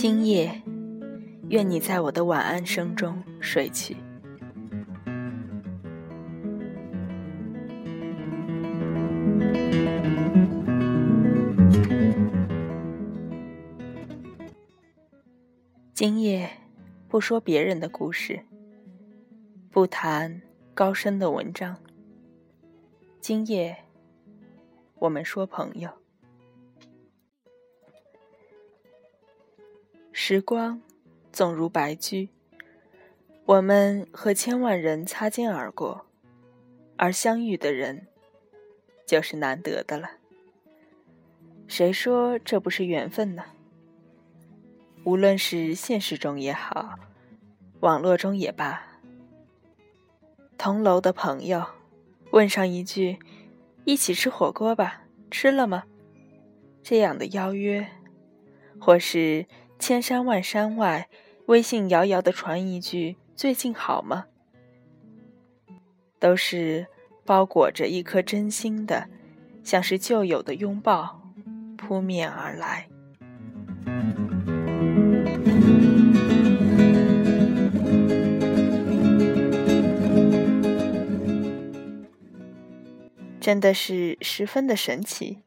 今夜愿你在我的晚安声中睡去。今夜不说别人的故事，不谈高深的文章。今夜我们说朋友。时光总如白驹，我们和千万人擦肩而过，而相遇的人就是难得的了。谁说这不是缘分呢？无论是现实中也好，网络中也罢，同楼的朋友问上一句“一起吃火锅吧，吃了吗？”这样的邀约，或是千山万山外微信遥遥的传一句“最近好吗”，都是包裹着一颗真心的，像是旧友的拥抱扑面而来。真的是十分的神奇。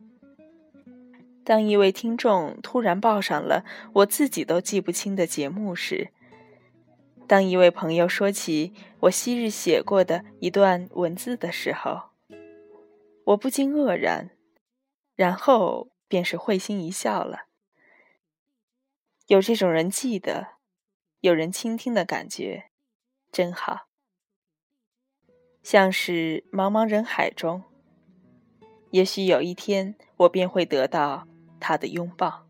当一位听众突然报上了我自己都记不清的节目时，当一位朋友说起我昔日写过的一段文字的时候，我不禁愕然，然后便是会心一笑了。有这种人记得，有人倾听的感觉，真好，像是茫茫人海中。也许有一天，我便会得到他的拥抱。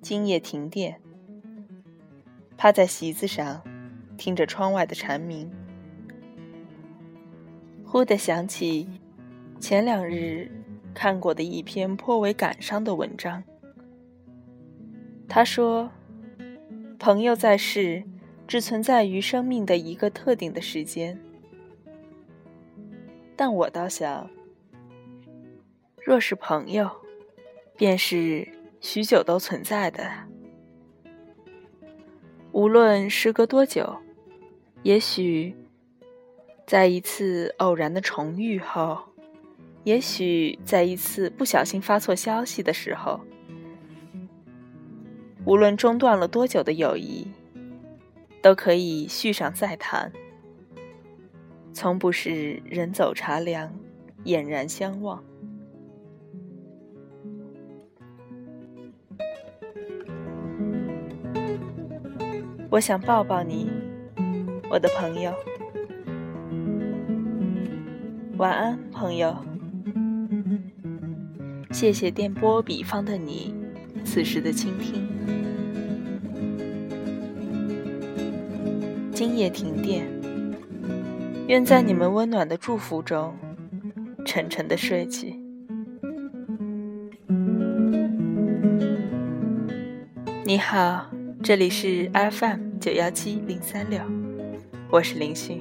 今夜停电，趴在席子上，听着窗外的蝉鸣，忽地想起前两日看过的一篇颇为感伤的文章。他说：“朋友在世。”只存在于生命的一个特定的时间，但我倒想，若是朋友，便是许久都存在的。无论时隔多久，也许在一次偶然的重遇后，也许在一次不小心发错消息的时候，无论中断了多久的友谊。都可以续上再谈，从不是人走茶凉，俨然相望。我想抱抱你，我的朋友。晚安，朋友。谢谢电波彼方的你，此时的倾听。今夜停电，愿在你们温暖的祝福中，沉沉的睡去。你好，这里是 FM 九幺七零三六，我是林迅。